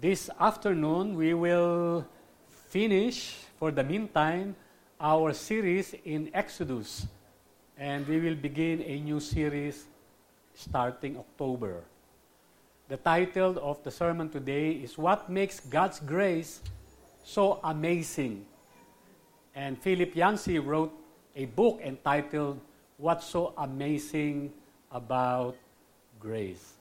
This afternoon, we will finish, for the meantime, our series in Exodus. And we will begin a new series starting October. The title of the sermon today is What Makes God's Grace So Amazing? And Philip Yancey wrote a book entitled What's So Amazing About Grace?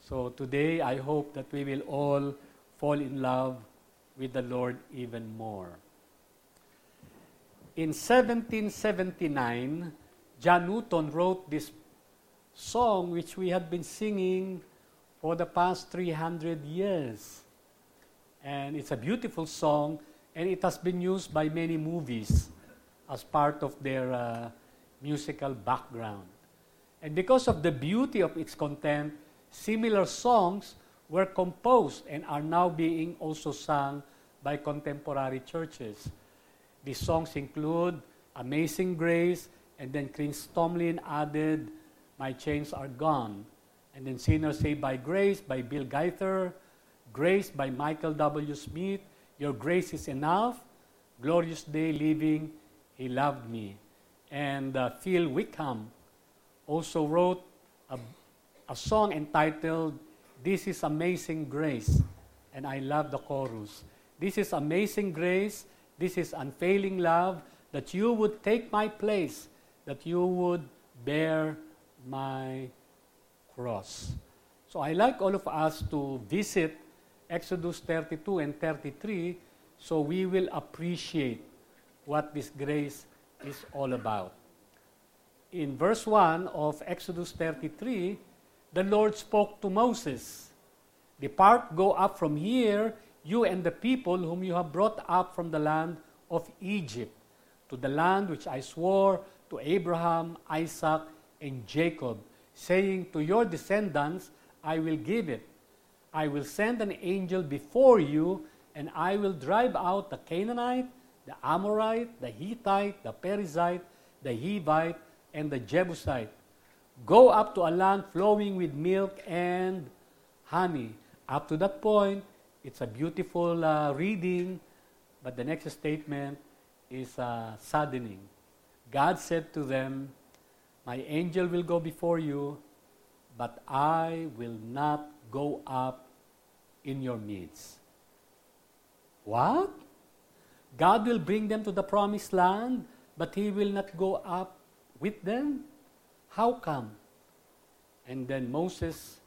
So today, I hope that we will all fall in love with the Lord even more. In 1779, John Newton wrote this song which we have been singing for the past 300 years. And it's a beautiful song, and it has been used by many movies as part of their uh, musical background. And because of the beauty of its content, Similar songs were composed and are now being also sung by contemporary churches. These songs include Amazing Grace, and then Chris Tomlin added My Chains Are Gone. And then Sinners Saved by Grace by Bill Gaither, Grace by Michael W. Smith, Your Grace is Enough, Glorious Day Living, He Loved Me. And uh, Phil Wickham also wrote a a song entitled This is Amazing Grace. And I love the chorus. This is amazing grace. This is unfailing love that you would take my place, that you would bear my cross. So I like all of us to visit Exodus 32 and 33 so we will appreciate what this grace is all about. In verse 1 of Exodus 33, the Lord spoke to Moses Depart, go up from here, you and the people whom you have brought up from the land of Egypt, to the land which I swore to Abraham, Isaac, and Jacob, saying, To your descendants I will give it. I will send an angel before you, and I will drive out the Canaanite, the Amorite, the Hittite, the Perizzite, the Hivite, and the Jebusite Go up to a land flowing with milk and honey. Up to that point, it's a beautiful uh, reading, but the next statement is uh, saddening. God said to them, My angel will go before you, but I will not go up in your midst. What? God will bring them to the promised land, but He will not go up with them? How come? And then Moses,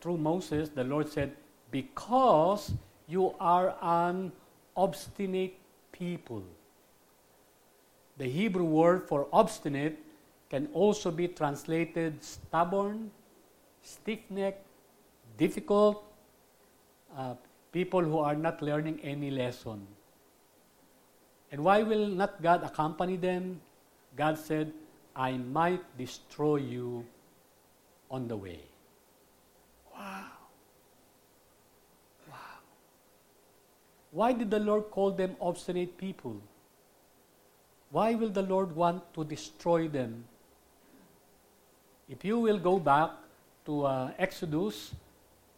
through Moses, the Lord said, Because you are an obstinate people. The Hebrew word for obstinate can also be translated stubborn, stiff necked, difficult, uh, people who are not learning any lesson. And why will not God accompany them? God said, I might destroy you on the way. Wow. Wow. Why did the Lord call them obstinate people? Why will the Lord want to destroy them? If you will go back to uh, Exodus,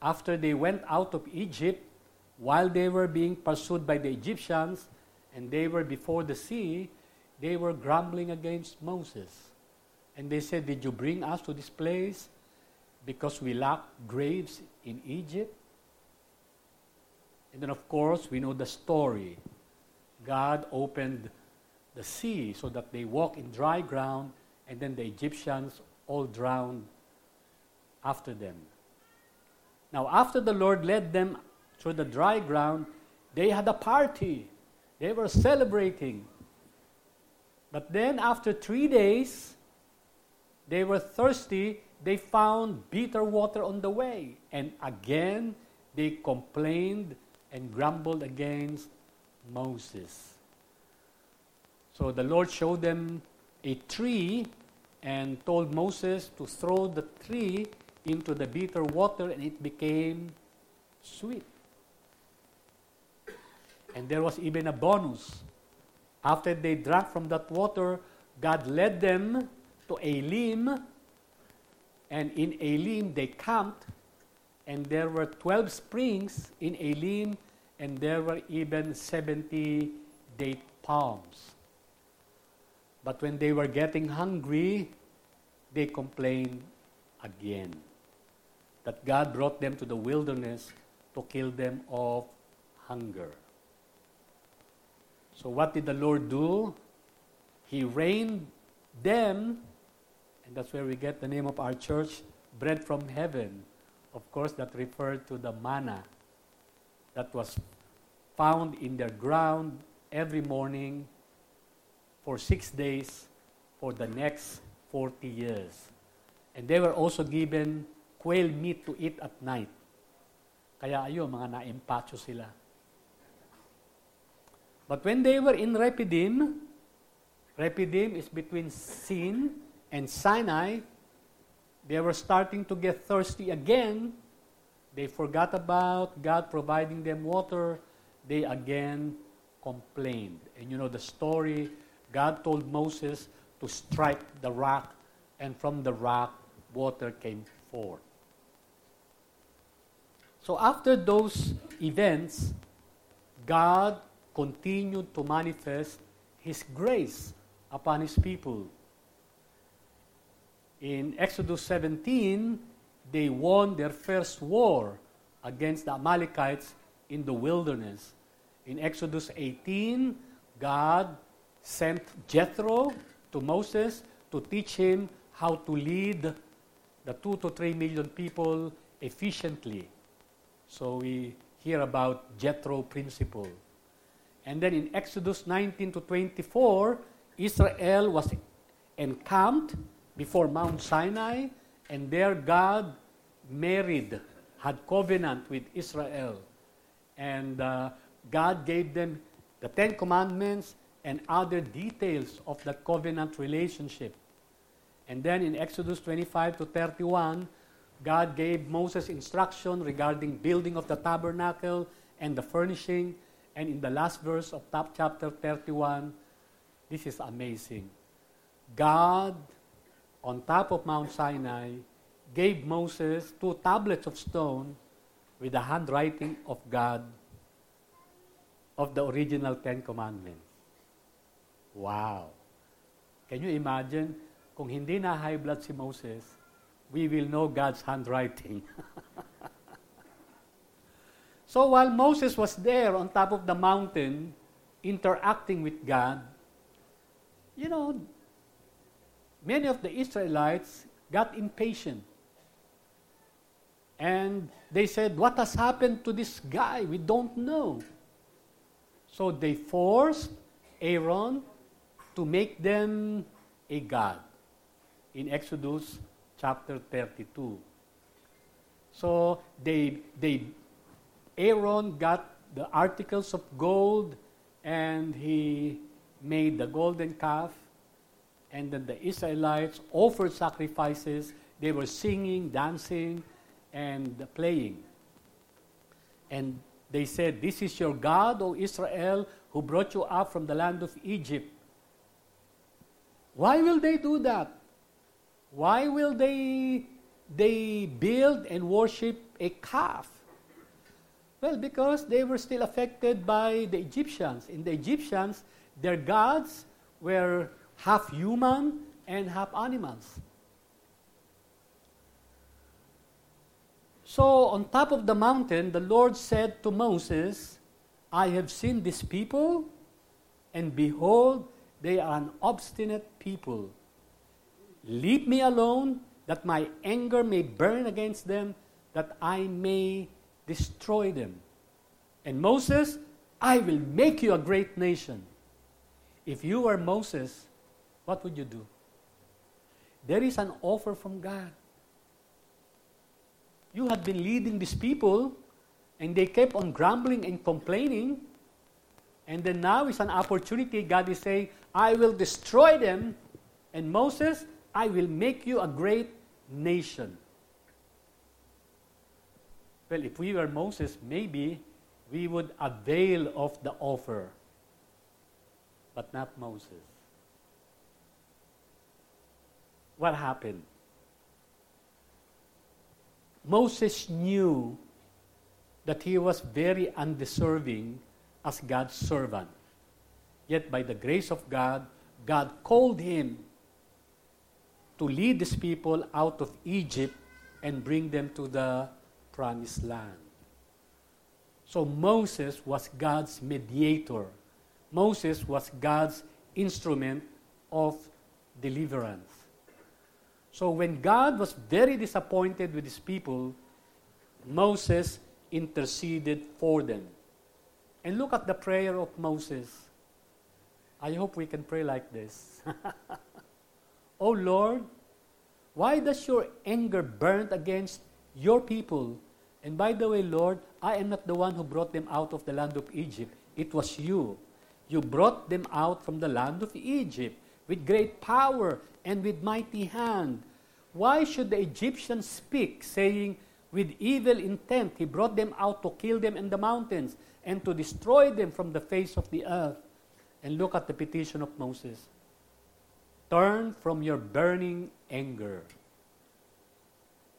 after they went out of Egypt, while they were being pursued by the Egyptians and they were before the sea, they were grumbling against Moses. And they said, Did you bring us to this place because we lack graves in Egypt? And then, of course, we know the story. God opened the sea so that they walk in dry ground, and then the Egyptians all drowned after them. Now, after the Lord led them through the dry ground, they had a party. They were celebrating. But then, after three days, they were thirsty. They found bitter water on the way. And again, they complained and grumbled against Moses. So the Lord showed them a tree and told Moses to throw the tree into the bitter water, and it became sweet. And there was even a bonus. After they drank from that water, God led them to Elim, and in Elim they camped, and there were 12 springs in Elim, and there were even 70 date palms. But when they were getting hungry, they complained again that God brought them to the wilderness to kill them of hunger. So, what did the Lord do? He rained them, and that's where we get the name of our church, bread from heaven. Of course, that referred to the manna that was found in their ground every morning for six days for the next 40 years. And they were also given quail meat to eat at night. Kaya ayun, mga naimpacho sila. But when they were in Rephidim, Rephidim is between Sin and Sinai, they were starting to get thirsty again. They forgot about God providing them water. They again complained. And you know the story God told Moses to strike the rock, and from the rock, water came forth. So after those events, God continued to manifest His grace upon His people. In Exodus 17, they won their first war against the Amalekites in the wilderness. In Exodus 18, God sent Jethro to Moses to teach him how to lead the two to three million people efficiently. So we hear about Jethro principle. And then in Exodus 19 to 24, Israel was encamped before Mount Sinai, and there God married, had covenant with Israel. And uh, God gave them the Ten Commandments and other details of the covenant relationship. And then in Exodus 25 to 31, God gave Moses instruction regarding building of the tabernacle and the furnishing and in the last verse of top chapter 31, this is amazing. God, on top of Mount Sinai, gave Moses two tablets of stone with the handwriting of God of the original Ten Commandments. Wow! Can you imagine? Kung hindi na high blood si Moses, we will know God's handwriting. So while Moses was there on top of the mountain, interacting with God, you know, many of the Israelites got impatient. And they said, What has happened to this guy? We don't know. So they forced Aaron to make them a god in Exodus chapter 32. So they, they Aaron got the articles of gold and he made the golden calf. And then the Israelites offered sacrifices. They were singing, dancing, and playing. And they said, This is your God, O Israel, who brought you up from the land of Egypt. Why will they do that? Why will they, they build and worship a calf? Well, because they were still affected by the Egyptians. In the Egyptians, their gods were half human and half animals. So, on top of the mountain, the Lord said to Moses, I have seen this people, and behold, they are an obstinate people. Leave me alone, that my anger may burn against them, that I may destroy them. And Moses, I will make you a great nation. If you were Moses, what would you do? There is an offer from God. You had been leading these people, and they kept on grumbling and complaining. And then now is an opportunity. God is saying, I will destroy them. And Moses, I will make you a great nation. Well, if we were Moses, maybe we would avail of the offer, but not Moses. What happened? Moses knew that he was very undeserving as God's servant. Yet, by the grace of God, God called him to lead these people out of Egypt and bring them to the promised land. So Moses was God's mediator. Moses was God's instrument of deliverance. So when God was very disappointed with his people, Moses interceded for them. And look at the prayer of Moses. I hope we can pray like this. oh Lord, why does your anger burn against your people? And by the way, Lord, I am not the one who brought them out of the land of Egypt. It was you. You brought them out from the land of Egypt with great power and with mighty hand. Why should the Egyptians speak, saying, With evil intent he brought them out to kill them in the mountains and to destroy them from the face of the earth? And look at the petition of Moses Turn from your burning anger.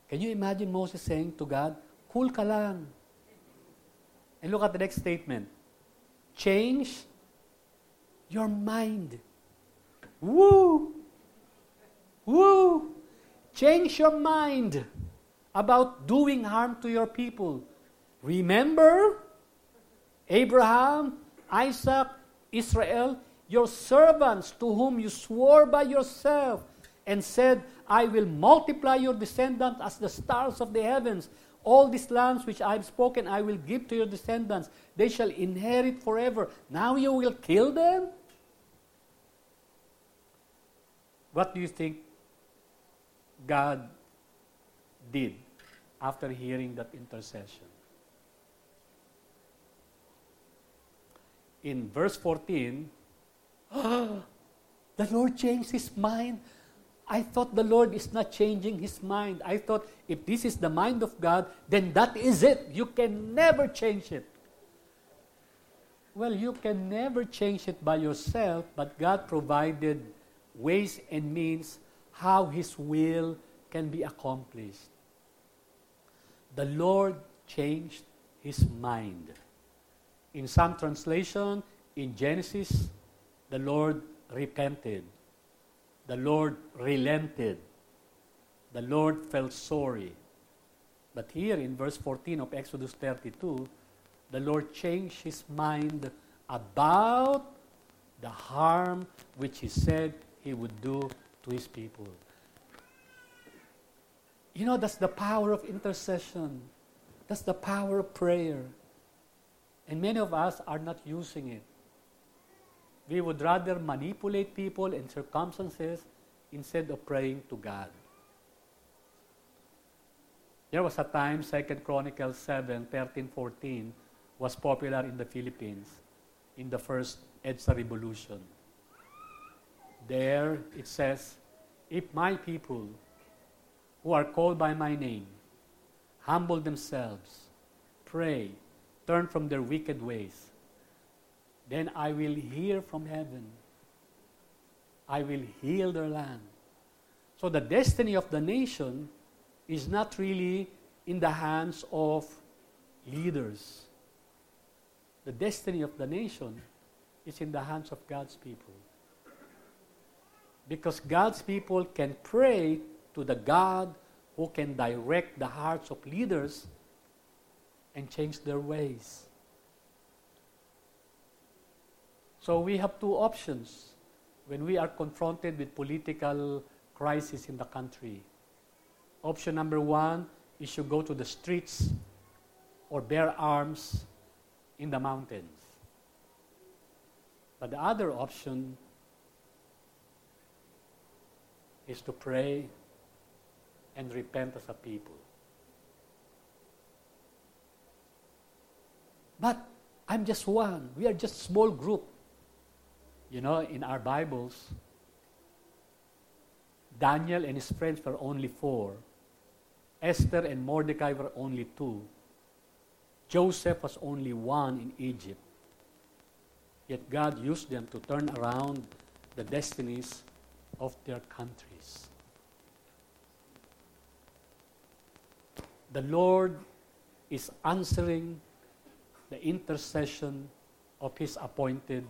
Can you imagine Moses saying to God, Cool ka lang. And look at the next statement. Change your mind. Woo! Woo! Change your mind about doing harm to your people. Remember Abraham, Isaac, Israel, your servants to whom you swore by yourself and said, I will multiply your descendants as the stars of the heavens. All these lands which I have spoken, I will give to your descendants. They shall inherit forever. Now you will kill them? What do you think God did after hearing that intercession? In verse 14, the Lord changed his mind. I thought the Lord is not changing his mind. I thought if this is the mind of God, then that is it. You can never change it. Well, you can never change it by yourself, but God provided ways and means how His will can be accomplished. The Lord changed His mind. In some translation, in Genesis, the Lord repented. The Lord relented. The Lord felt sorry. But here in verse 14 of Exodus 32, the Lord changed his mind about the harm which he said he would do to his people. You know, that's the power of intercession. That's the power of prayer. And many of us are not using it. We would rather manipulate people and circumstances instead of praying to God. There was a time, 2 Chronicles 7, 13, 14, was popular in the Philippines in the first EDSA revolution. There it says, If my people who are called by my name humble themselves, pray, turn from their wicked ways, then I will hear from heaven. I will heal their land. So the destiny of the nation is not really in the hands of leaders. The destiny of the nation is in the hands of God's people. Because God's people can pray to the God who can direct the hearts of leaders and change their ways. So we have two options when we are confronted with political crisis in the country. Option number one is to go to the streets or bear arms in the mountains. But the other option is to pray and repent as a people. But I'm just one. We are just a small group. You know, in our Bibles, Daniel and his friends were only four. Esther and Mordecai were only two. Joseph was only one in Egypt. Yet God used them to turn around the destinies of their countries. the Lord is answering the intercession of his appointed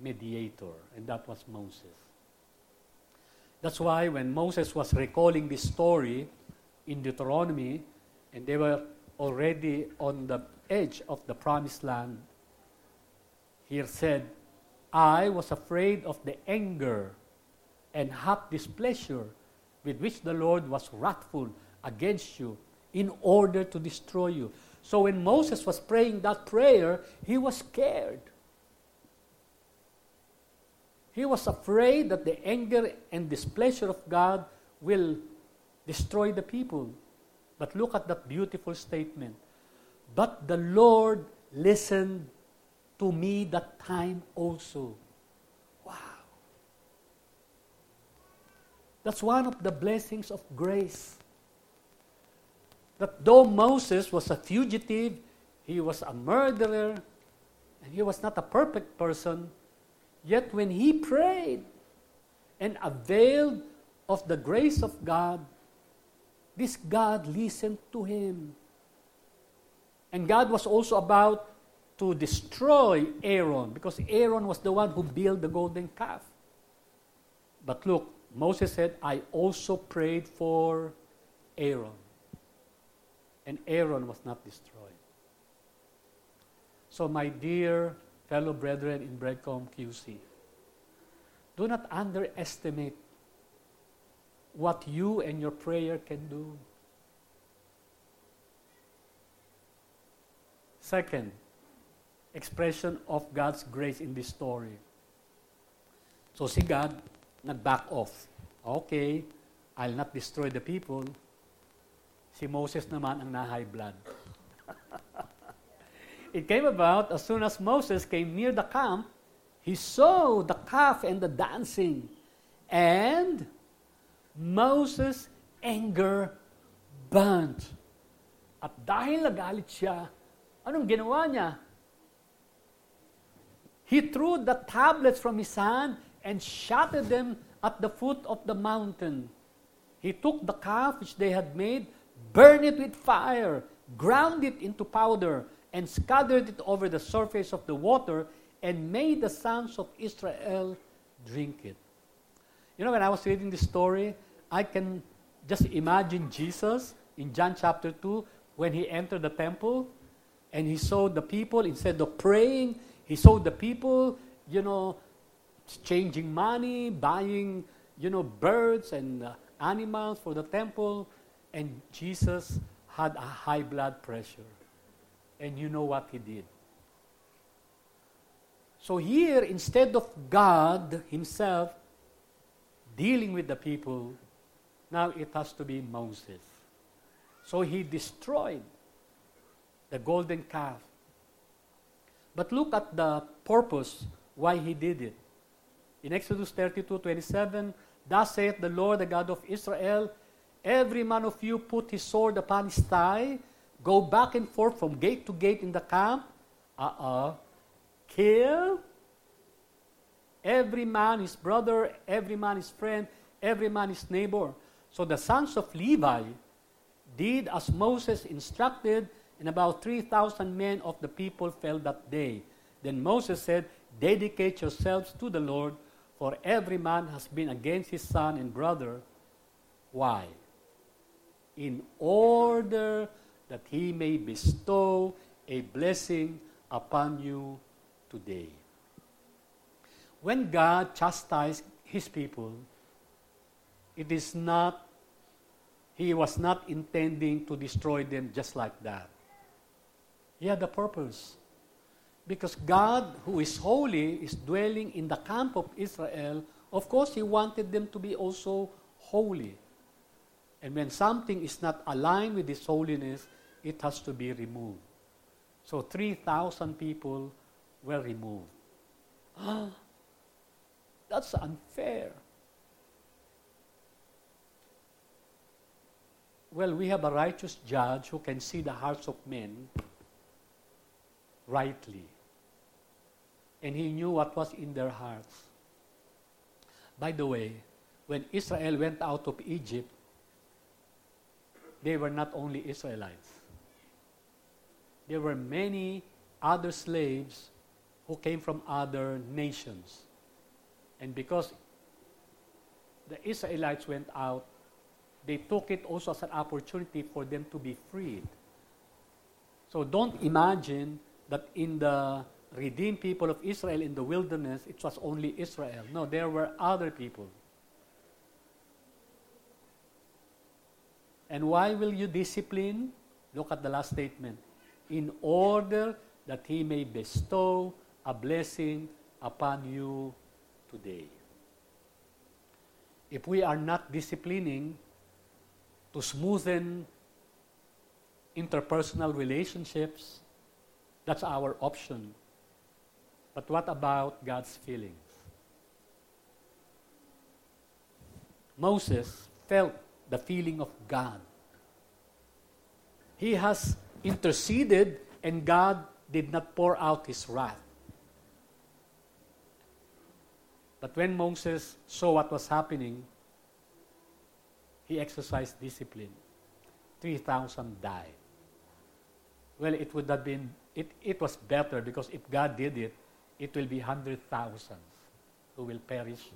mediator, and that was Moses. That's why when Moses was recalling this story in Deuteronomy, and they were already on the edge of the promised land, he said, I was afraid of the anger and hot displeasure with which the Lord was wrathful against you in order to destroy you. So when Moses was praying that prayer, he was scared. He was afraid that the anger and displeasure of God will destroy the people. But look at that beautiful statement. But the Lord listened to me that time also. Wow. That's one of the blessings of grace. That though Moses was a fugitive, he was a murderer, and he was not a perfect person, yet when he prayed and availed of the grace of God, this God listened to him. And God was also about to destroy Aaron because Aaron was the one who built the golden calf. But look, Moses said, I also prayed for Aaron. And Aaron was not destroyed. So, my dear fellow brethren in Breadcom QC, do not underestimate what you and your prayer can do. Second, expression of God's grace in this story. So si God nag-back off. Okay, I'll not destroy the people. Si Moses naman ang na-high blood. It came about as soon as Moses came near the camp, he saw the calf and the dancing. And Moses' anger burnt. At dahil nagalit siya, anong ginawa niya? He threw the tablets from his hand and shattered them at the foot of the mountain. He took the calf which they had made, burned it with fire, ground it into powder, and scattered it over the surface of the water, and made the sons of Israel drink it. You know, when I was reading this story, I can just imagine Jesus in John chapter 2 when he entered the temple and he saw the people, instead of praying, he saw the people, you know, exchanging money, buying, you know, birds and uh, animals for the temple. And Jesus had a high blood pressure. And you know what he did? So here, instead of God Himself dealing with the people, now it has to be Moses. So he destroyed the golden calf. But look at the purpose why he did it. In Exodus 32 27, Thus saith the Lord, the God of Israel, Every man of you put his sword upon his thigh, go back and forth from gate to gate in the camp. Uh uh Kill every man his brother, every man his friend, every man his neighbor. So the sons of Levi did as Moses instructed, and about 3,000 men of the people fell that day. Then Moses said, Dedicate yourselves to the Lord, for every man has been against his son and brother. Why? In order that he may bestow a blessing upon you today. When God chastised his people, it is not, he was not intending to destroy them just like that. He had a purpose. Because God, who is holy, is dwelling in the camp of Israel. Of course, He wanted them to be also holy. And when something is not aligned with His holiness, it has to be removed. So 3,000 people were removed. That's unfair. Well, we have a righteous judge who can see the hearts of men rightly. And he knew what was in their hearts. By the way, when Israel went out of Egypt, they were not only Israelites. There were many other slaves who came from other nations. And because the Israelites went out, they took it also as an opportunity for them to be freed. So don't imagine that in the redeemed people of Israel in the wilderness, it was only Israel. No, there were other people. And why will you discipline? Look at the last statement. In order that he may bestow a blessing upon you today. If we are not disciplining to smoothen interpersonal relationships, that's our option. But what about God's feelings? Moses felt the feeling of God. He has interceded, and God did not pour out his wrath. But when Moses saw what was happening, he exercised discipline. 3,000 died. Well, it would have been, it, it was better because if God did it, it will be hundred thousands who will perish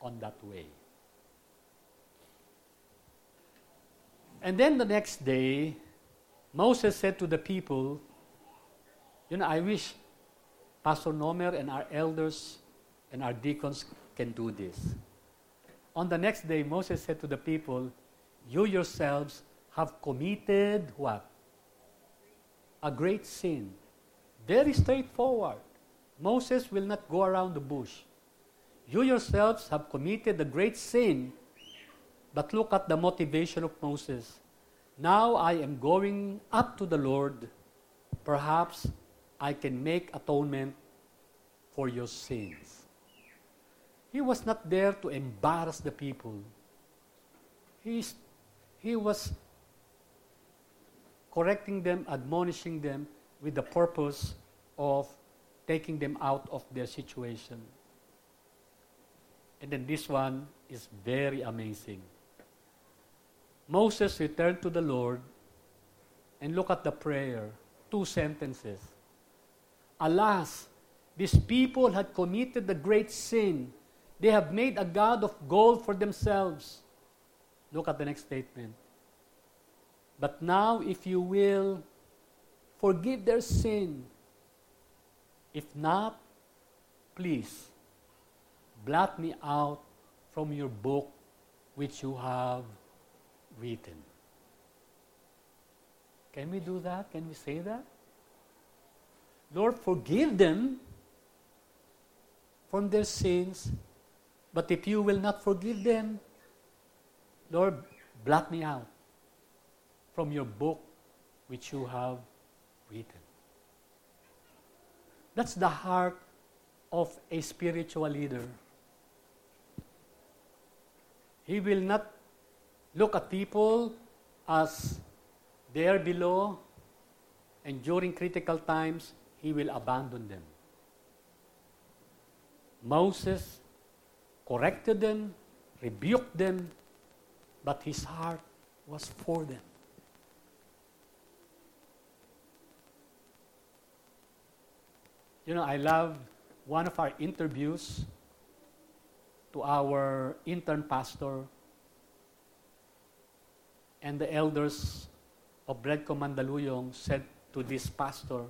on that way. And then the next day, Moses said to the people, You know, I wish Pastor Nomer and our elders and our deacons can do this. On the next day, Moses said to the people, You yourselves have committed what? A great sin. Very straightforward. Moses will not go around the bush. You yourselves have committed a great sin, but look at the motivation of Moses. Now I am going up to the Lord. Perhaps I can make atonement for your sins. He was not there to embarrass the people. He's, he was correcting them, admonishing them with the purpose of taking them out of their situation. And then this one is very amazing. Moses returned to the Lord and look at the prayer. Two sentences. Alas, these people had committed the great sin they have made a God of gold for themselves. Look at the next statement. But now, if you will, forgive their sin. If not, please blot me out from your book which you have written. Can we do that? Can we say that? Lord, forgive them from their sins but if you will not forgive them, Lord, blot me out from your book which you have written. That's the heart of a spiritual leader. He will not look at people as they are below, and during critical times, he will abandon them. Moses corrected them, rebuked them, but his heart was for them. You know, I love one of our interviews to our intern pastor and the elders of Breadco Mandaluyong said to this pastor,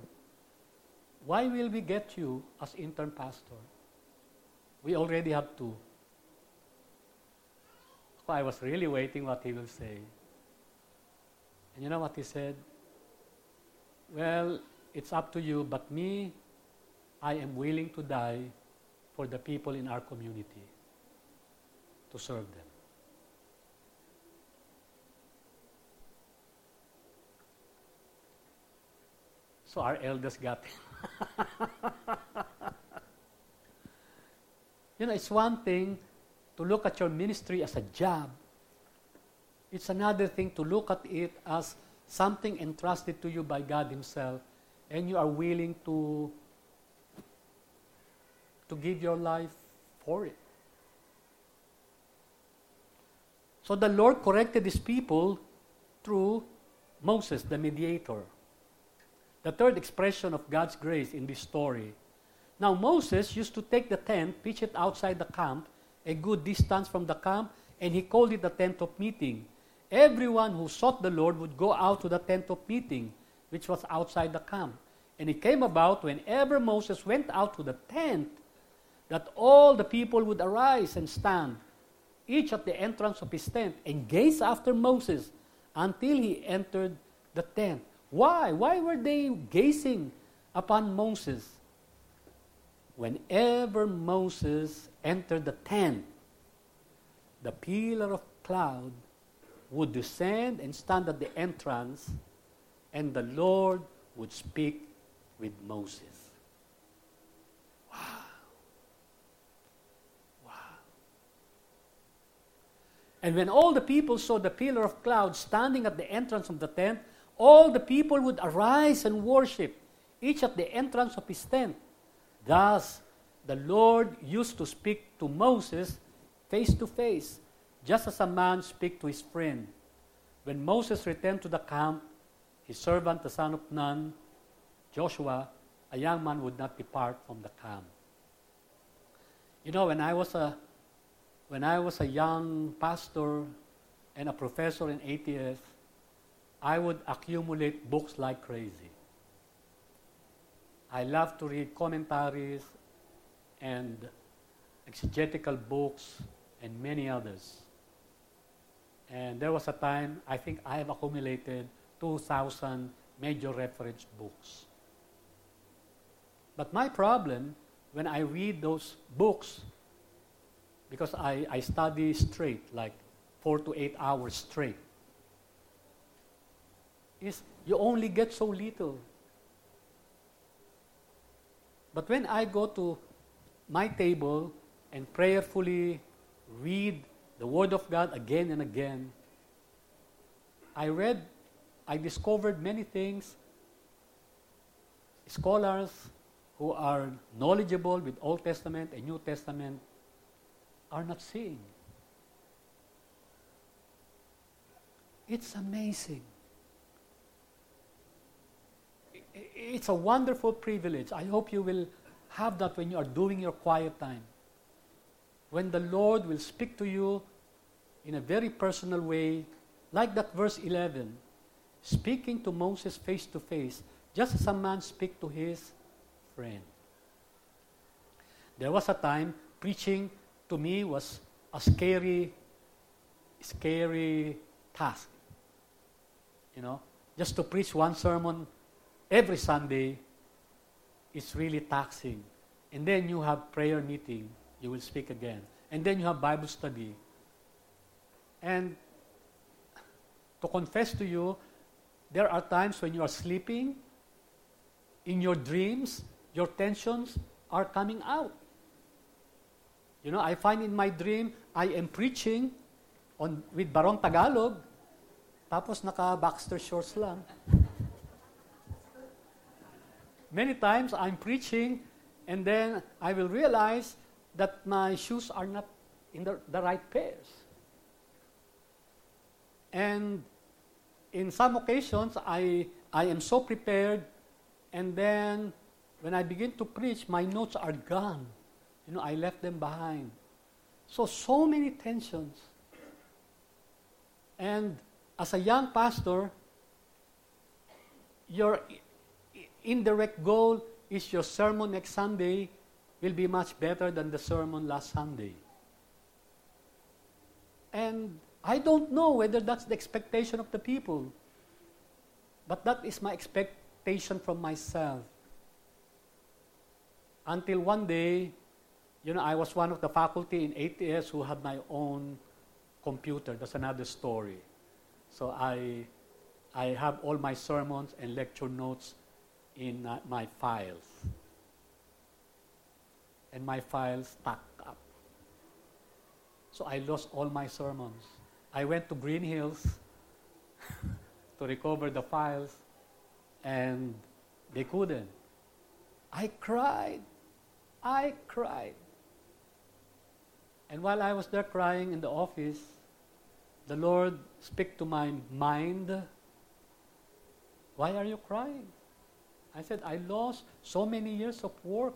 Why will we get you as intern pastor? We already have two. So I was really waiting what he will say. And you know what he said? Well, it's up to you, but me, I am willing to die for the people in our community to serve them. So our elders got you know, it's one thing to look at your ministry as a job. It's another thing to look at it as something entrusted to you by God Himself, and you are willing to, to give your life for it. So the Lord corrected His people through Moses, the mediator. The third expression of God's grace in this story. Now, Moses used to take the tent, pitch it outside the camp, a good distance from the camp, and he called it the tent of meeting. Everyone who sought the Lord would go out to the tent of meeting, which was outside the camp. And it came about whenever Moses went out to the tent that all the people would arise and stand, each at the entrance of his tent, and gaze after Moses until he entered the tent. Why? Why were they gazing upon Moses? Whenever Moses entered the tent, the pillar of cloud would descend and stand at the entrance, and the Lord would speak with Moses. Wow. Wow. And when all the people saw the pillar of cloud standing at the entrance of the tent, all the people would arise and worship, each at the entrance of his tent. Thus, the Lord used to speak to Moses face to face, just as a man speaks to his friend. When Moses returned to the camp, his servant, the son of Nun, Joshua, a young man would not depart from the camp. You know, when I was a when I was a young pastor and a professor in ATS, I would accumulate books like crazy. I love to read commentaries and exegetical books and many others. And there was a time, I think I have accumulated 2,000 major reference books. But my problem when I read those books, because I, I study straight, like four to eight hours straight, is you only get so little. But when I go to my table and prayerfully read the Word of God again and again, I read, I discovered many things. Scholars who are knowledgeable with Old Testament and New Testament are not seeing. It's amazing. It's a wonderful privilege. I hope you will have that when you are doing your quiet time. When the Lord will speak to you in a very personal way, like that verse 11, speaking to Moses face to face, just as a man speaks to his friend. There was a time preaching to me was a scary, scary task. You know, just to preach one sermon every Sunday is really taxing. And then you have prayer meeting, you will speak again. And then you have Bible study. And to confess to you, there are times when you are sleeping, in your dreams, your tensions are coming out. You know, I find in my dream, I am preaching on, with Barong Tagalog, tapos naka Baxter shorts lang. Many times I'm preaching and then I will realize that my shoes are not in the, the right pairs. And in some occasions, I, I am so prepared, and then when I begin to preach, my notes are gone. You know, I left them behind. So, so many tensions. And as a young pastor, your indirect goal is your sermon next Sunday will be much better than the sermon last Sunday. And I don't know whether that's the expectation of the people, but that is my expectation from myself. Until one day, you know, I was one of the faculty in ATS who had my own computer. That's another story. So I, I have all my sermons and lecture notes in uh, my files. And my files stacked up. So I lost all my sermons. I went to Greenhills to recover the files, and they couldn't. I cried. I cried. And while I was there crying in the office, the Lord spoke to my mind, Why are you crying? I said, I lost so many years of work.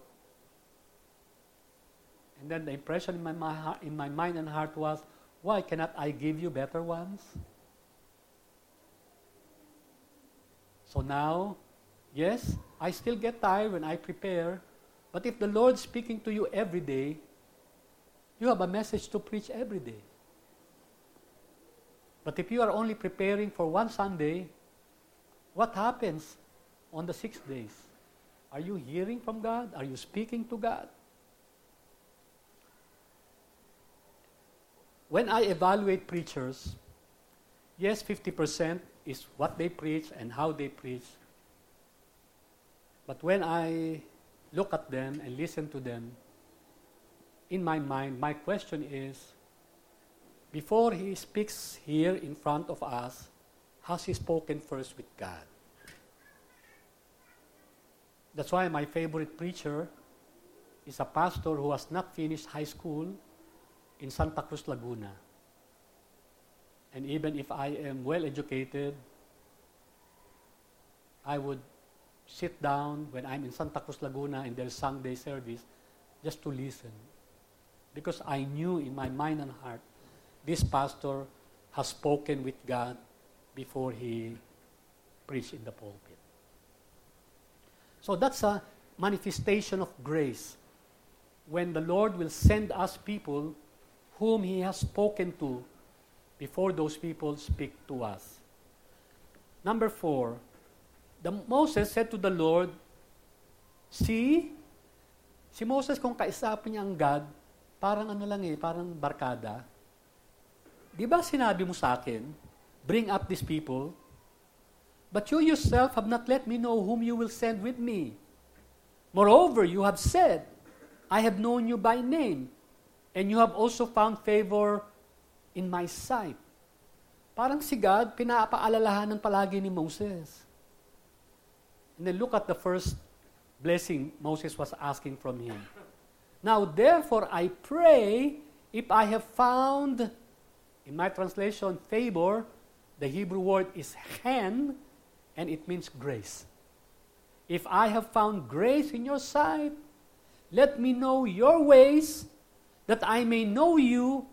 And then the impression in my, my, in my mind and heart was, Why cannot I give you better ones? So now, yes, I still get tired when I prepare, but if the Lord is speaking to you every day, you have a message to preach every day. But if you are only preparing for one Sunday, what happens on the six days? Are you hearing from God? Are you speaking to God? When I evaluate preachers, yes, 50% is what they preach and how they preach. But when I look at them and listen to them, in my mind, my question is before he speaks here in front of us, has he spoken first with God? That's why my favorite preacher is a pastor who has not finished high school in Santa Cruz, Laguna. And even if I am well educated, I would sit down when I'm in Santa Cruz, Laguna and there's Sunday service just to listen. Because I knew in my mind and heart, this pastor has spoken with God before he preached in the pulpit. So that's a manifestation of grace when the Lord will send us people whom He has spoken to before those people speak to us. Number four, the Moses said to the Lord, See, si Moses kung kaisapin niya ang God, parang ano lang eh, parang barkada. Di ba sinabi mo sa akin, bring up these people, but you yourself have not let me know whom you will send with me. Moreover, you have said, I have known you by name, and you have also found favor in my sight. Parang si God, pinapaalalahanan palagi ni Moses. And then look at the first blessing Moses was asking from him. Now, therefore, I pray if I have found, in my translation, favor, the Hebrew word is chen, and it means grace. If I have found grace in your sight, let me know your ways, that I may know you,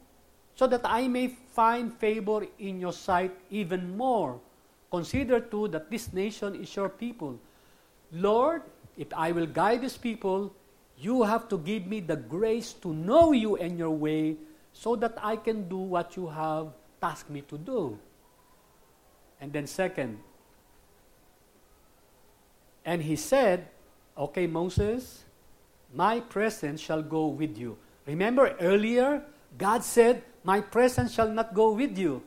so that I may find favor in your sight even more. Consider too that this nation is your people. Lord, if I will guide these people, you have to give me the grace to know you and your way so that I can do what you have tasked me to do. And then, second, and he said, Okay, Moses, my presence shall go with you. Remember earlier, God said, My presence shall not go with you.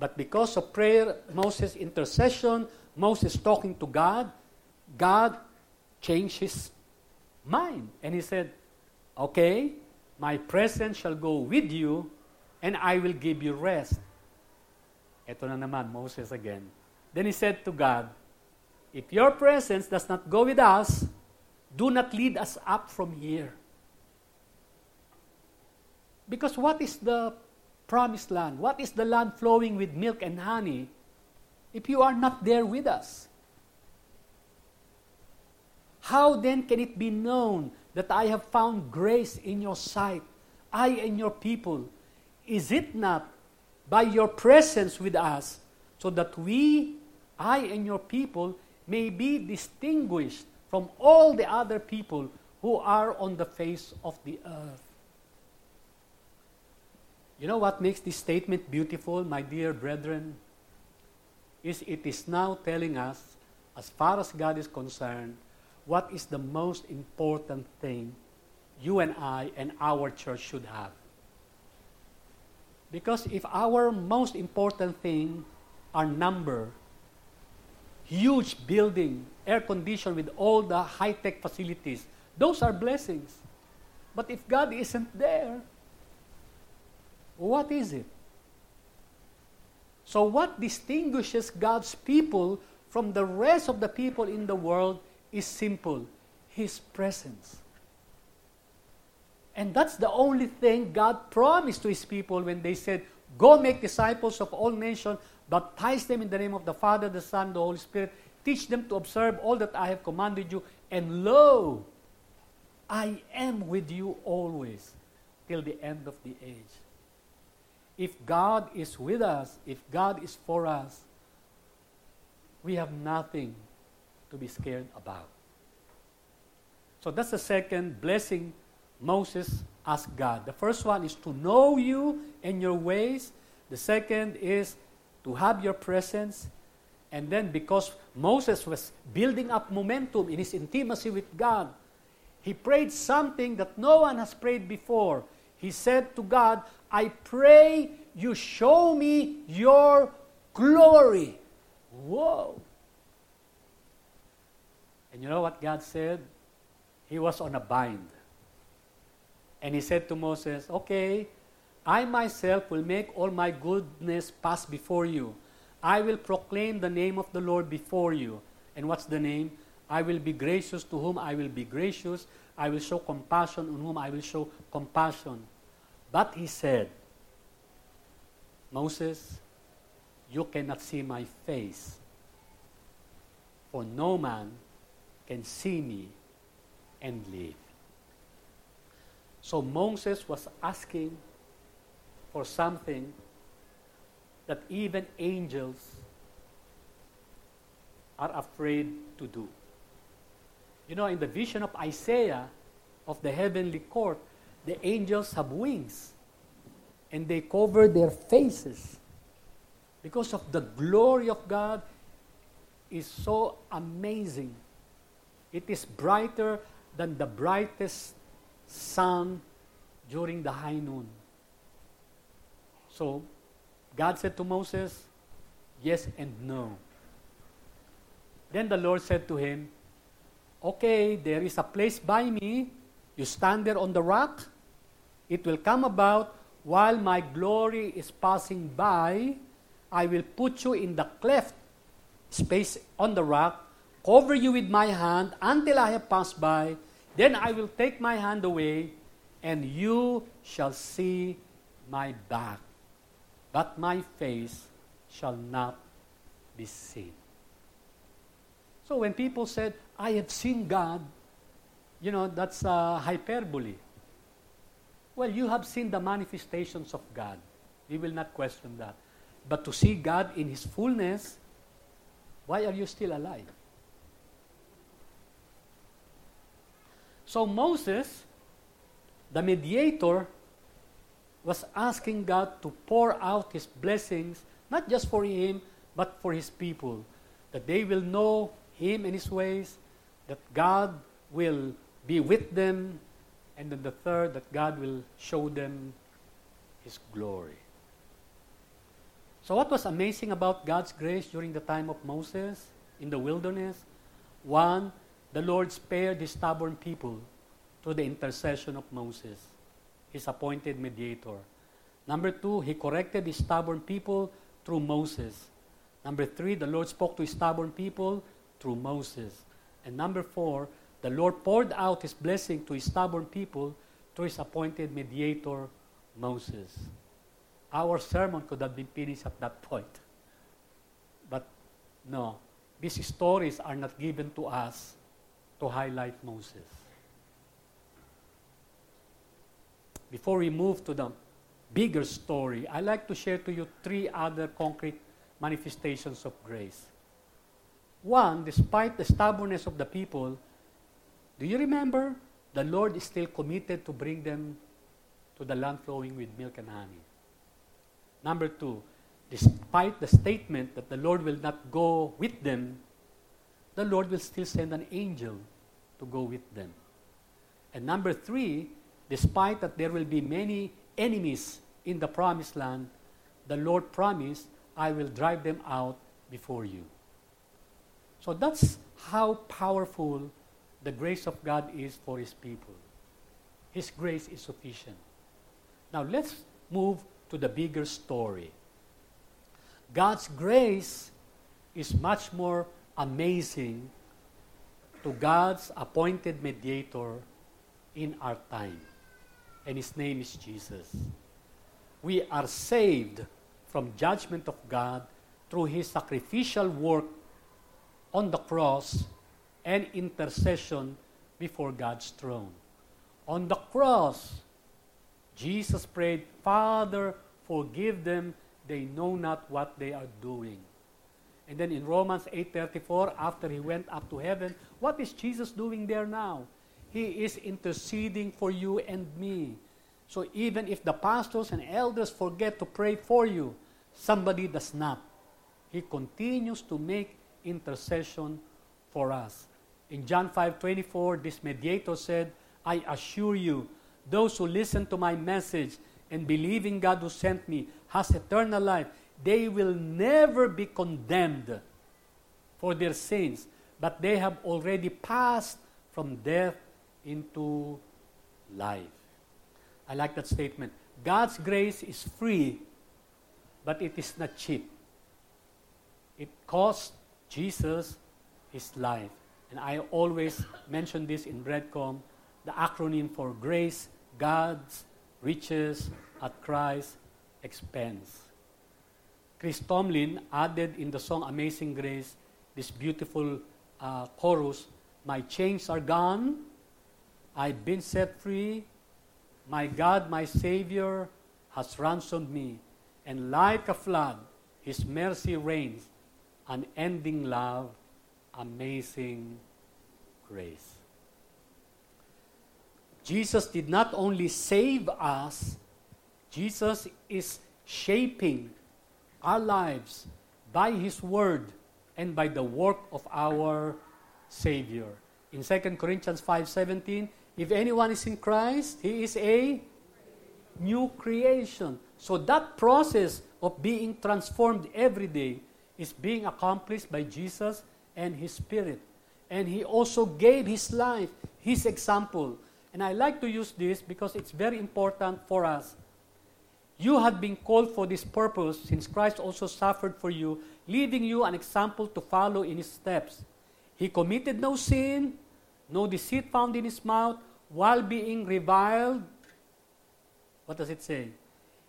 But because of prayer, Moses' intercession, Moses talking to God, God changed his mind. And he said, Okay, my presence shall go with you, and I will give you rest. Ito na naman, Moses again. Then he said to God, If your presence does not go with us, do not lead us up from here. Because what is the promised land? What is the land flowing with milk and honey if you are not there with us? How then can it be known that I have found grace in your sight, I and your people? Is it not by your presence with us, so that we, I and your people, may be distinguished from all the other people who are on the face of the earth? You know what makes this statement beautiful, my dear brethren? Is it is now telling us, as far as God is concerned, what is the most important thing you and I and our church should have. Because if our most important thing are number, huge building, air conditioned with all the high tech facilities, those are blessings. But if God isn't there, what is it? So, what distinguishes God's people from the rest of the people in the world is simple His presence. And that's the only thing God promised to His people when they said, Go make disciples of all nations, baptize them in the name of the Father, the Son, the Holy Spirit. Teach them to observe all that I have commanded you. And lo, I am with you always till the end of the age. If God is with us, if God is for us, we have nothing to be scared about. So that's the second blessing Moses asked God. The first one is to know you and your ways. The second is to have your presence. And then, because Moses was building up momentum in his intimacy with God, he prayed something that no one has prayed before. He said to God, I pray you show me your glory. Whoa. And you know what God said? He was on a bind. And he said to Moses, Okay, I myself will make all my goodness pass before you. I will proclaim the name of the Lord before you. And what's the name? I will be gracious to whom I will be gracious. I will show compassion on whom I will show compassion. But he said, Moses, you cannot see my face, for no man can see me and live. So Moses was asking for something that even angels are afraid to do. You know, in the vision of Isaiah of the heavenly court, the angels have wings and they cover their faces because of the glory of God is so amazing. It is brighter than the brightest sun during the high noon. So, God said to Moses, Yes and no. Then the Lord said to him, Okay, there is a place by me. You stand there on the rock. It will come about while my glory is passing by, I will put you in the cleft space on the rock, cover you with my hand until I have passed by. Then I will take my hand away, and you shall see my back, but my face shall not be seen. So when people said, I have seen God, you know, that's a hyperbole. Well, you have seen the manifestations of God. We will not question that. But to see God in His fullness, why are you still alive? So Moses, the mediator, was asking God to pour out his blessings, not just for him, but for his people, that they will know him and his ways, that God will be with them, and then the third, that God will show them his glory. So, what was amazing about God's grace during the time of Moses in the wilderness? One, the Lord spared the stubborn people through the intercession of Moses, his appointed mediator. Number two, he corrected the stubborn people through Moses. Number three, the Lord spoke to his stubborn people through Moses. And number four, the Lord poured out his blessing to his stubborn people through his appointed mediator, Moses. Our sermon could have been finished at that point. But no, these stories are not given to us to highlight Moses. Before we move to the bigger story, I'd like to share to you three other concrete manifestations of grace. One, despite the stubbornness of the people, do you remember? The Lord is still committed to bring them to the land flowing with milk and honey. Number two, despite the statement that the Lord will not go with them, the Lord will still send an angel to go with them. And number three, despite that there will be many enemies in the promised land, the Lord promised, I will drive them out before you. So that's how powerful the grace of God is for His people. His grace is sufficient. Now let's move to the bigger story. God's grace is much more amazing to God's appointed mediator in our time. And his name is Jesus. we are saved from judgment of God through his sacrificial work on the cross and intercession before God's throne. On the cross, Jesus prayed, Father, forgive them, they know not what they are doing. And then in Romans 8:34, after he went up to heaven, what is Jesus doing there now? He is interceding for you and me. So even if the pastors and elders forget to pray for you, somebody does not. He continues to make intercession for us. In John 5:24, this mediator said, "I assure you, those who listen to my message and believe in God who sent me has eternal life. They will never be condemned for their sins, but they have already passed from death into life." I like that statement. God's grace is free, but it is not cheap. It cost Jesus his life. And I always mention this in Breadcom, the acronym for grace, God's riches at Christ's expense. Chris Tomlin added in the song Amazing Grace this beautiful uh, chorus My chains are gone, I've been set free, my God, my Savior, has ransomed me, and like a flood, His mercy reigns, unending love, amazing grace. Jesus did not only save us, Jesus is shaping our lives by His Word and by the work of our Savior. In 2 Corinthians 5:17, if anyone is in Christ, he is a new creation. So that process of being transformed every day is being accomplished by Jesus and His Spirit. And He also gave His life, His example. And I like to use this because it's very important for us. You have been called for this purpose since Christ also suffered for you, leaving you an example to follow in His steps. He committed no sin, no deceit found in His mouth, while being reviled. What does it say?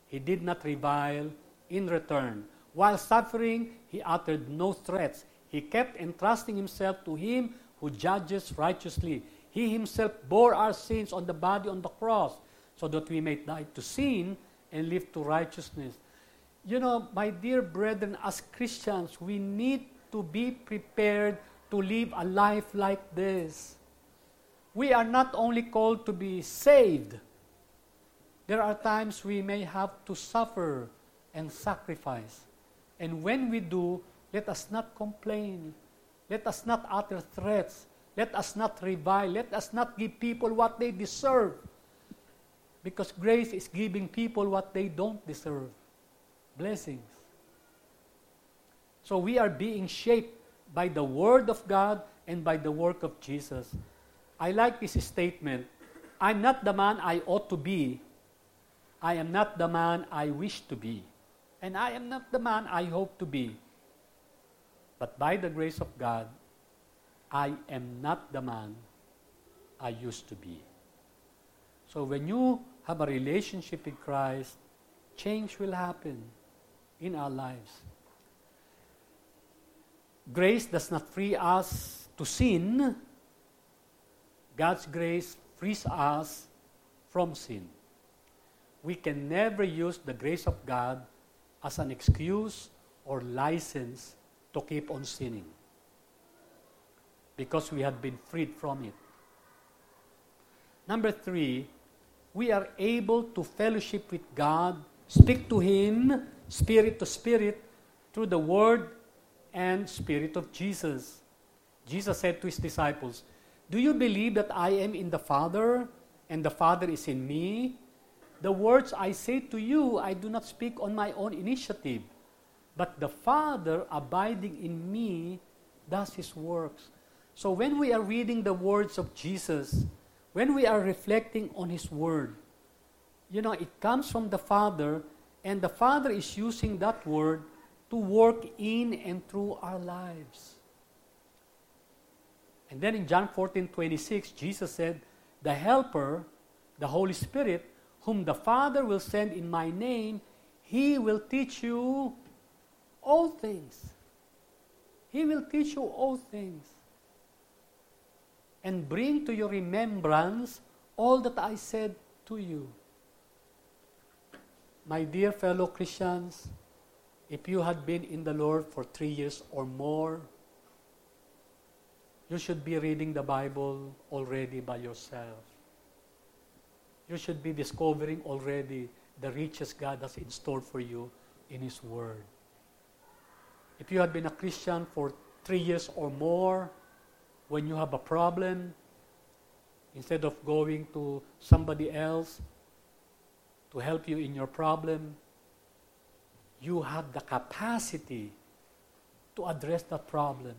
He did not revile in return. While suffering, he uttered no threats. He kept entrusting himself to him who judges righteously. He himself bore our sins on the body on the cross so that we may die to sin and live to righteousness. You know, my dear brethren, as Christians, we need to be prepared to live a life like this. We are not only called to be saved, there are times we may have to suffer and sacrifice. And when we do, let us not complain. Let us not utter threats. Let us not revile. Let us not give people what they deserve. Because grace is giving people what they don't deserve blessings. So we are being shaped by the Word of God and by the work of Jesus. I like this statement I'm not the man I ought to be. I am not the man I wish to be. And I am not the man I hope to be. But by the grace of God, I am not the man I used to be. So when you have a relationship with Christ, change will happen in our lives. Grace does not free us to sin. God's grace frees us from sin. We can never use the grace of God as an excuse or license to keep on sinning because we have been freed from it. Number three, we are able to fellowship with God, speak to Him, spirit to spirit, through the Word and Spirit of Jesus. Jesus said to His disciples, Do you believe that I am in the Father and the Father is in me? The words I say to you, I do not speak on my own initiative, but the Father abiding in me does his works. So when we are reading the words of Jesus, when we are reflecting on his word, you know, it comes from the Father, and the Father is using that word to work in and through our lives. And then in John 14 26, Jesus said, The Helper, the Holy Spirit, whom the Father will send in my name, he will teach you all things. He will teach you all things. And bring to your remembrance all that I said to you. My dear fellow Christians, if you had been in the Lord for three years or more, you should be reading the Bible already by yourself. You should be discovering already the riches God has in store for you in His Word. If you have been a Christian for three years or more, when you have a problem, instead of going to somebody else to help you in your problem, you have the capacity to address that problem.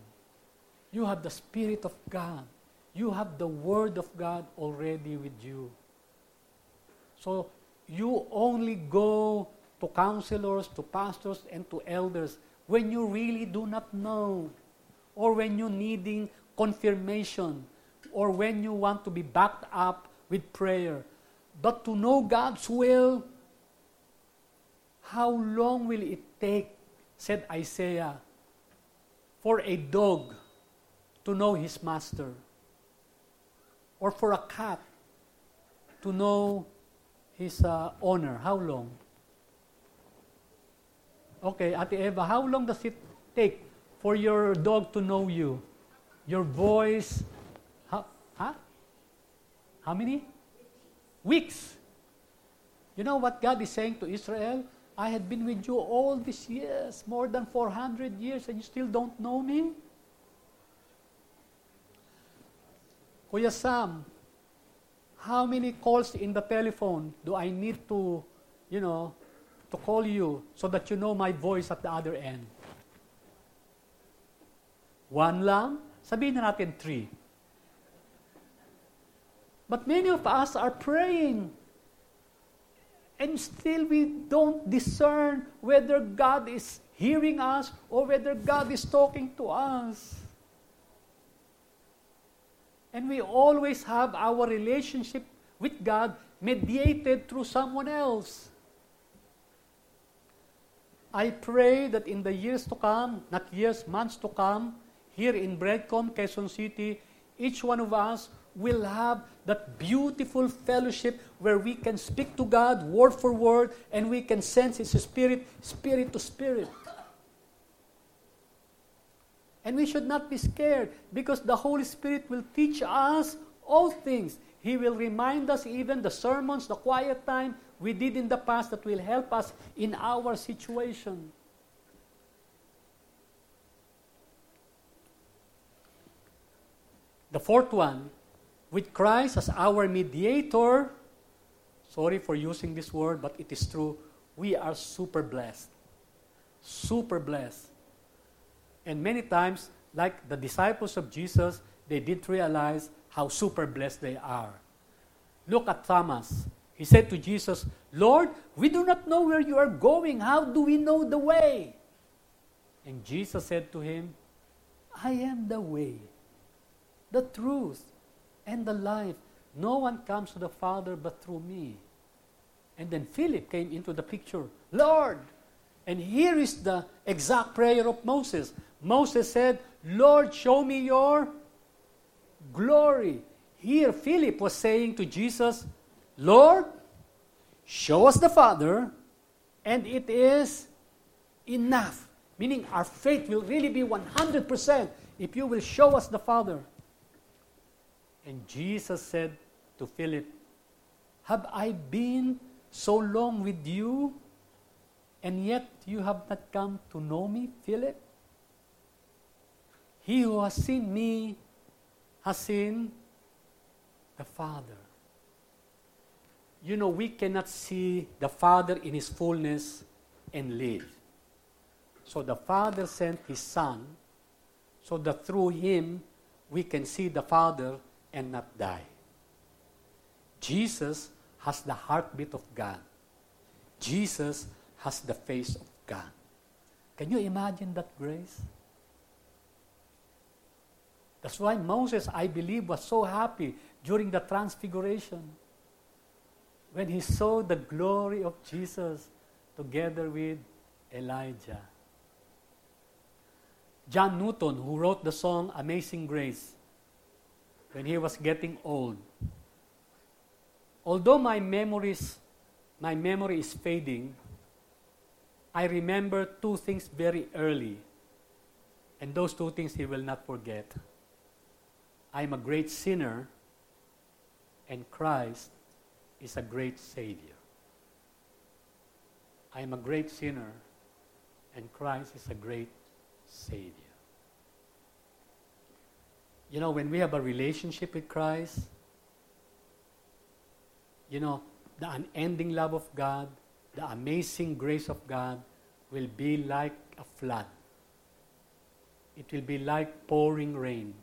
You have the Spirit of God. You have the Word of God already with you. So you only go to counselors, to pastors, and to elders when you really do not know, or when you're needing confirmation, or when you want to be backed up with prayer. But to know God's will, how long will it take, said Isaiah, for a dog to know his master? Or for a cat to know his uh, owner? How long? Okay, Ate Eva, how long does it take for your dog to know you? Your voice? How, huh? How many? Weeks. You know what God is saying to Israel? I had been with you all these years, more than 400 years, and you still don't know me? Kuya Sam, how many calls in the telephone do I need to, you know, to call you so that you know my voice at the other end? One lang? Sabihin na natin three. But many of us are praying and still we don't discern whether God is hearing us or whether God is talking to us. And we always have our relationship with God mediated through someone else. I pray that in the years to come, not years, months to come, here in Breadcom, Quezon City, each one of us will have that beautiful fellowship where we can speak to God word for word and we can sense His Spirit, spirit to spirit. And we should not be scared because the Holy Spirit will teach us all things. He will remind us even the sermons, the quiet time we did in the past that will help us in our situation. The fourth one, with Christ as our mediator, sorry for using this word, but it is true, we are super blessed. Super blessed. And many times, like the disciples of Jesus, they didn't realize how super blessed they are. Look at Thomas. He said to Jesus, Lord, we do not know where you are going. How do we know the way? And Jesus said to him, I am the way, the truth, and the life. No one comes to the Father but through me. And then Philip came into the picture. Lord! And here is the exact prayer of Moses. Moses said, Lord, show me your glory. Here, Philip was saying to Jesus, Lord, show us the Father, and it is enough. Meaning, our faith will really be 100% if you will show us the Father. And Jesus said to Philip, Have I been so long with you, and yet you have not come to know me, Philip? He who has seen me has seen the Father. You know, we cannot see the Father in His fullness and live. So the Father sent His Son so that through Him we can see the Father and not die. Jesus has the heartbeat of God. Jesus has the face of God. Can you imagine that grace? That's why Moses, I believe, was so happy during the transfiguration. when he saw the glory of Jesus together with Elijah. John Newton, who wrote the song Amazing Grace, when he was getting old, although my memories, my memory is fading, I remember two things very early. And those two things he will not forget. I am a great sinner, and Christ is a great Savior. I am a great sinner, and Christ is a great Savior. You know, when we have a relationship with Christ, you know, the unending love of God, the amazing grace of God will be like a flood. It will be like pouring rain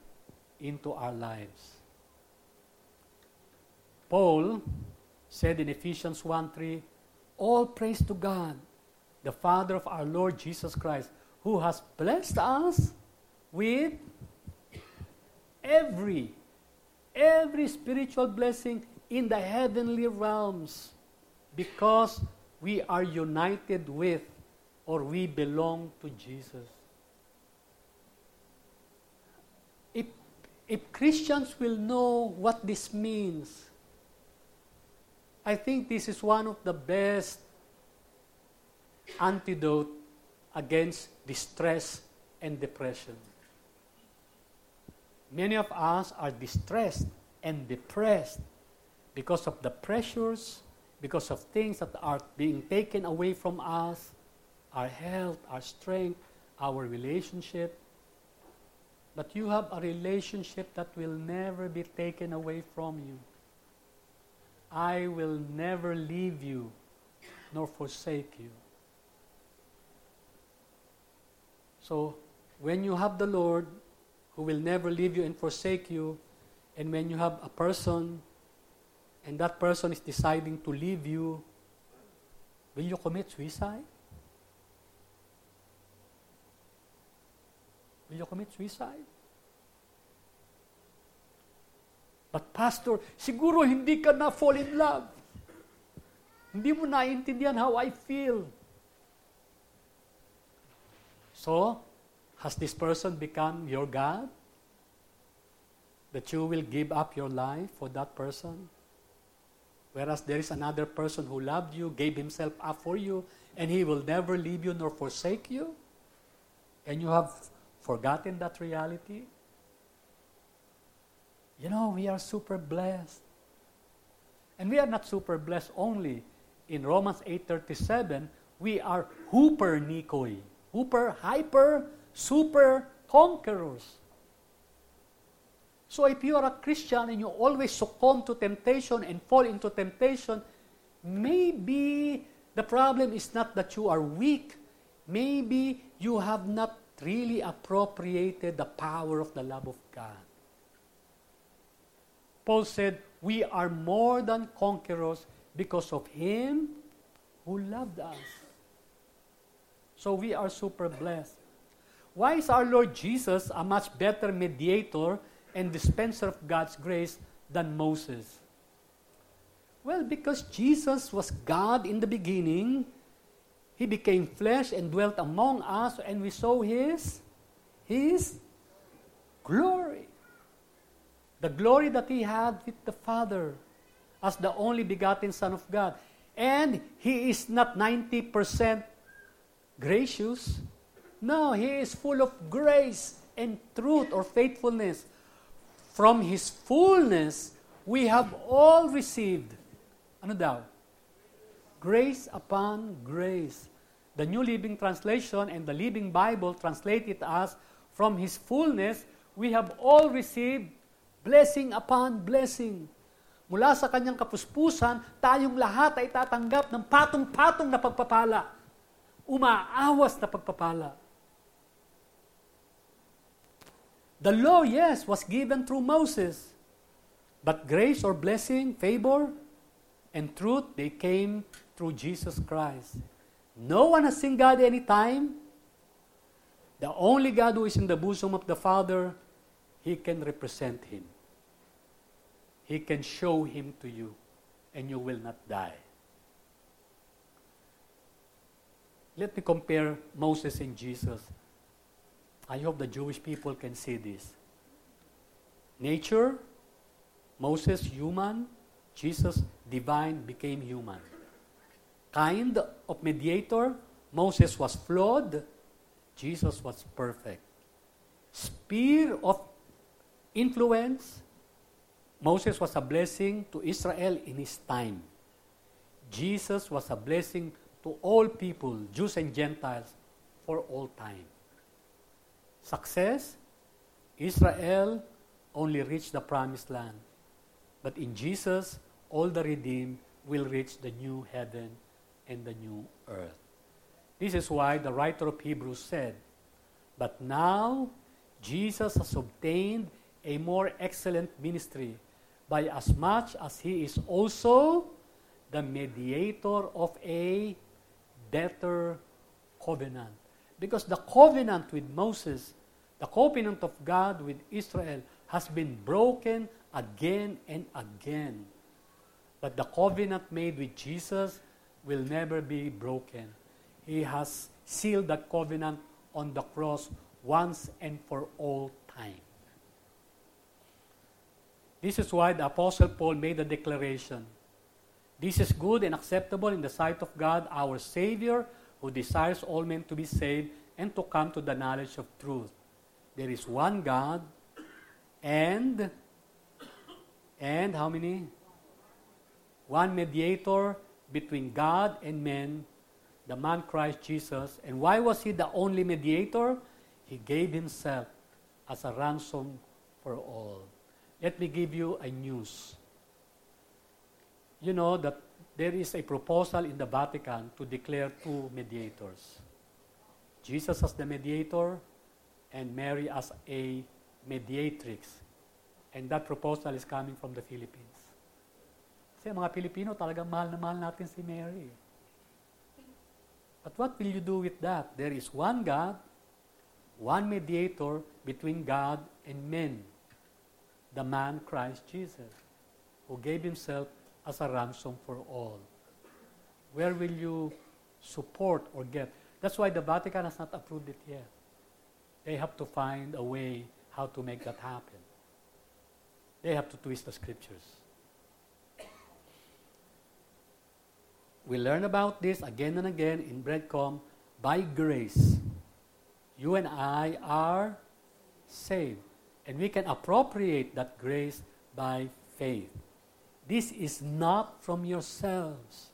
into our lives. Paul said in Ephesians 1 3, All praise to God, the Father of our Lord Jesus Christ, who has blessed us with every, every spiritual blessing in the heavenly realms because we are united with or we belong to Jesus. If, if Christians will know what this means, I think this is one of the best antidote against distress and depression. Many of us are distressed and depressed because of the pressures, because of things that are being taken away from us, our health, our strength, our relationship. But you have a relationship that will never be taken away from you. I will never leave you nor forsake you. So, when you have the Lord who will never leave you and forsake you, and when you have a person and that person is deciding to leave you, will you commit suicide? Will you commit suicide? But pastor, siguro hindi ka na fall in love. Hindi mo naiintindihan how I feel. So, has this person become your God? That you will give up your life for that person? Whereas there is another person who loved you, gave himself up for you, and he will never leave you nor forsake you? And you have forgotten that reality? You know, we are super blessed. And we are not super blessed only. In Romans 8.37, we are hooper nikoi. Hooper, hyper, super conquerors. So if you are a Christian and you always succumb to temptation and fall into temptation, maybe the problem is not that you are weak. Maybe you have not really appropriated the power of the love of God. Paul said, We are more than conquerors because of Him who loved us. So we are super blessed. Why is our Lord Jesus a much better mediator and dispenser of God's grace than Moses? Well, because Jesus was God in the beginning, He became flesh and dwelt among us, and we saw His, His glory the glory that he had with the Father as the only begotten Son of God. And he is not 90% gracious. No, he is full of grace and truth or faithfulness. From his fullness, we have all received. Ano daw? Grace upon grace. The New Living Translation and the Living Bible translate it as, from his fullness, we have all received Blessing upon blessing. Mula sa kanyang kapuspusan, tayong lahat ay tatanggap ng patong-patong na pagpapala. Umaawas na pagpapala. The law, yes, was given through Moses. But grace or blessing, favor, and truth, they came through Jesus Christ. No one has seen God any time. The only God who is in the bosom of the Father, He can represent Him. He can show Him to you. and you will not die. Let me compare Moses and Jesus. I hope the Jewish people can see this. Nature, Moses human, Jesus divine became human. Kind of mediator, Moses was flawed, Jesus was perfect. Sphere of influence, Moses was a blessing to Israel in his time. Jesus was a blessing to all people, Jews and Gentiles, for all time. Success, Israel only reached the promised land. But in Jesus, all the redeemed will reach the new heaven and the new earth. This is why the writer of Hebrews said, But now Jesus has obtained a more excellent ministry by as much as he is also the mediator of a better covenant. Because the covenant with Moses, the covenant of God with Israel, has been broken again and again. But the covenant made with Jesus will never be broken. He has sealed that covenant on the cross once and for all time. This is why the Apostle Paul made the declaration. This is good and acceptable in the sight of God, our Savior, who desires all men to be saved and to come to the knowledge of truth. There is one God, and and how many? One mediator between God and men, the man Christ Jesus. And why was he the only mediator? He gave himself as a ransom for all. Let me give you a news. You know that there is a proposal in the Vatican to declare two mediators. Jesus as the mediator and Mary as a mediatrix. And that proposal is coming from the Philippines. Kasi mga Pilipino talagang mahal na mahal natin si Mary. But what will you do with that? There is one God, one mediator between God and men the man Christ Jesus, who gave himself as a ransom for all. Where will you support or get? That's why the Vatican has not approved it yet. They have to find a way how to make that happen. They have to twist the scriptures. We learn about this again and again in Breadcom by grace. You and I are saved and we can appropriate that grace by faith. This is not from yourselves.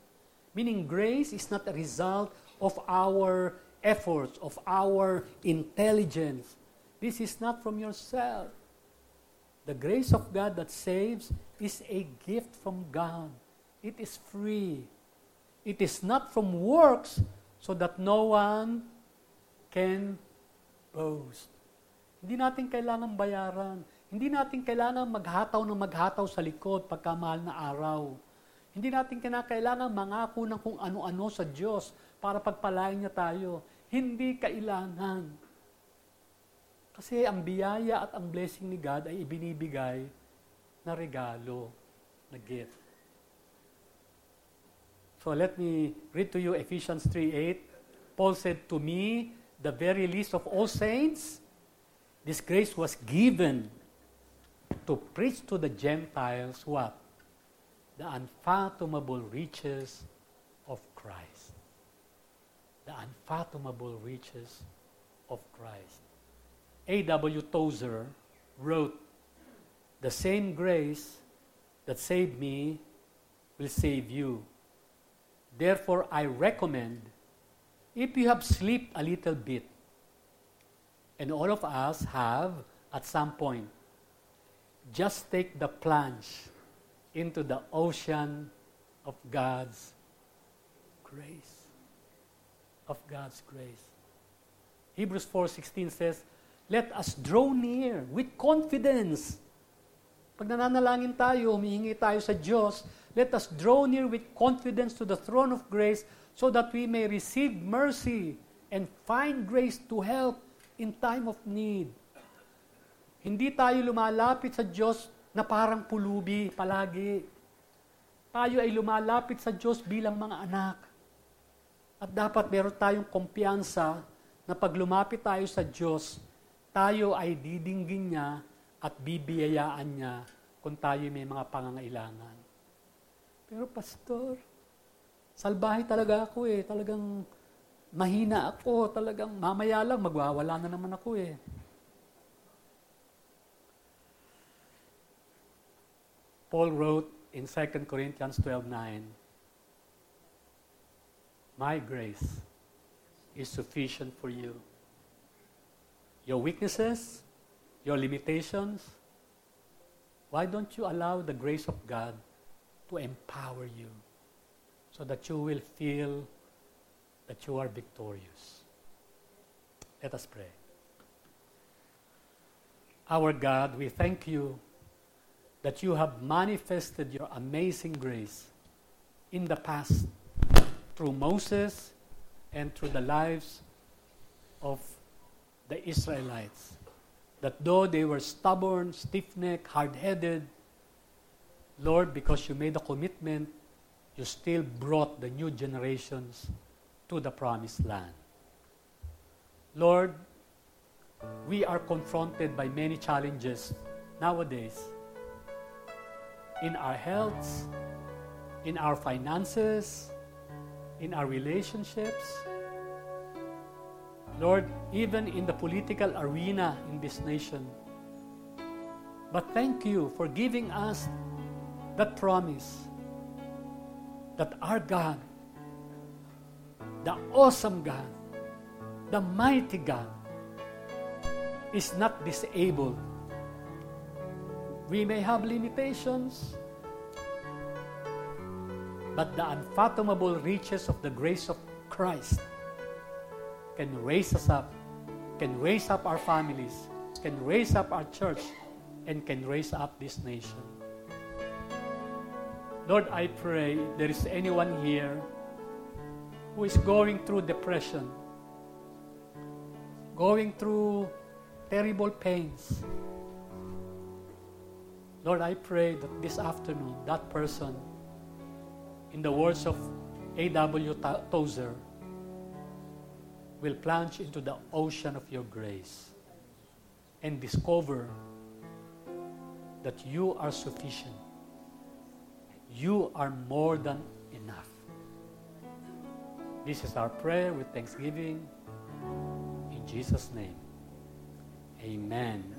Meaning, grace is not a result of our efforts, of our intelligence. This is not from yourself. The grace of God that saves is a gift from God. It is free. It is not from works so that no one can boast. Hindi natin kailangan bayaran. Hindi natin kailangan maghataw ng maghataw sa likod pagka mahal na araw. Hindi natin kinakailangan mangako ng kung ano-ano sa Diyos para pagpalain niya tayo. Hindi kailangan. Kasi ang biyaya at ang blessing ni God ay ibinibigay na regalo, na gift. So let me read to you Ephesians 3.8. Paul said, To me, the very least of all saints, This grace was given to preach to the Gentiles what? The unfathomable riches of Christ. The unfathomable riches of Christ. A.W. Tozer wrote, The same grace that saved me will save you. Therefore, I recommend, if you have slept a little bit, and all of us have at some point. Just take the plunge into the ocean of God's grace. Of God's grace. Hebrews 4.16 says, Let us draw near with confidence. Pag nananalangin tayo, humihingi tayo sa Diyos, let us draw near with confidence to the throne of grace so that we may receive mercy and find grace to help in time of need. Hindi tayo lumalapit sa Diyos na parang pulubi palagi. tayo ay lumalapit sa Diyos bilang mga anak. At dapat meron tayong kumpiyansa na pag lumapit tayo sa Diyos, tayo ay didinggin niya at bibiyayaan niya kung tayo may mga pangangailangan. Pero pastor, salbahe talaga ako eh. Talagang mahina ako. Talagang mamaya lang magwawala na naman ako eh. Paul wrote in 2 Corinthians 12:9, My grace is sufficient for you. Your weaknesses, your limitations, why don't you allow the grace of God to empower you so that you will feel that you are victorious? Let us pray. Our God, we thank you that you have manifested your amazing grace in the past through Moses and through the lives of the Israelites. That though they were stubborn, stiff necked, hard headed, Lord, because you made a commitment, you still brought the new generations to the promised land. Lord, we are confronted by many challenges nowadays in our health, in our finances, in our relationships. Lord, even in the political arena in this nation. But thank you for giving us that promise that our God, the awesome God, the mighty God, is not disabled we may have limitations, but the unfathomable riches of the grace of Christ can raise us up, can raise up our families, can raise up our church, and can raise up this nation. Lord, I pray there is anyone here who is going through depression, going through terrible pains, Lord, I pray that this afternoon, that person, in the words of A.W. Tozer, will plunge into the ocean of your grace and discover that you are sufficient. You are more than enough. This is our prayer with thanksgiving. In Jesus' name, amen.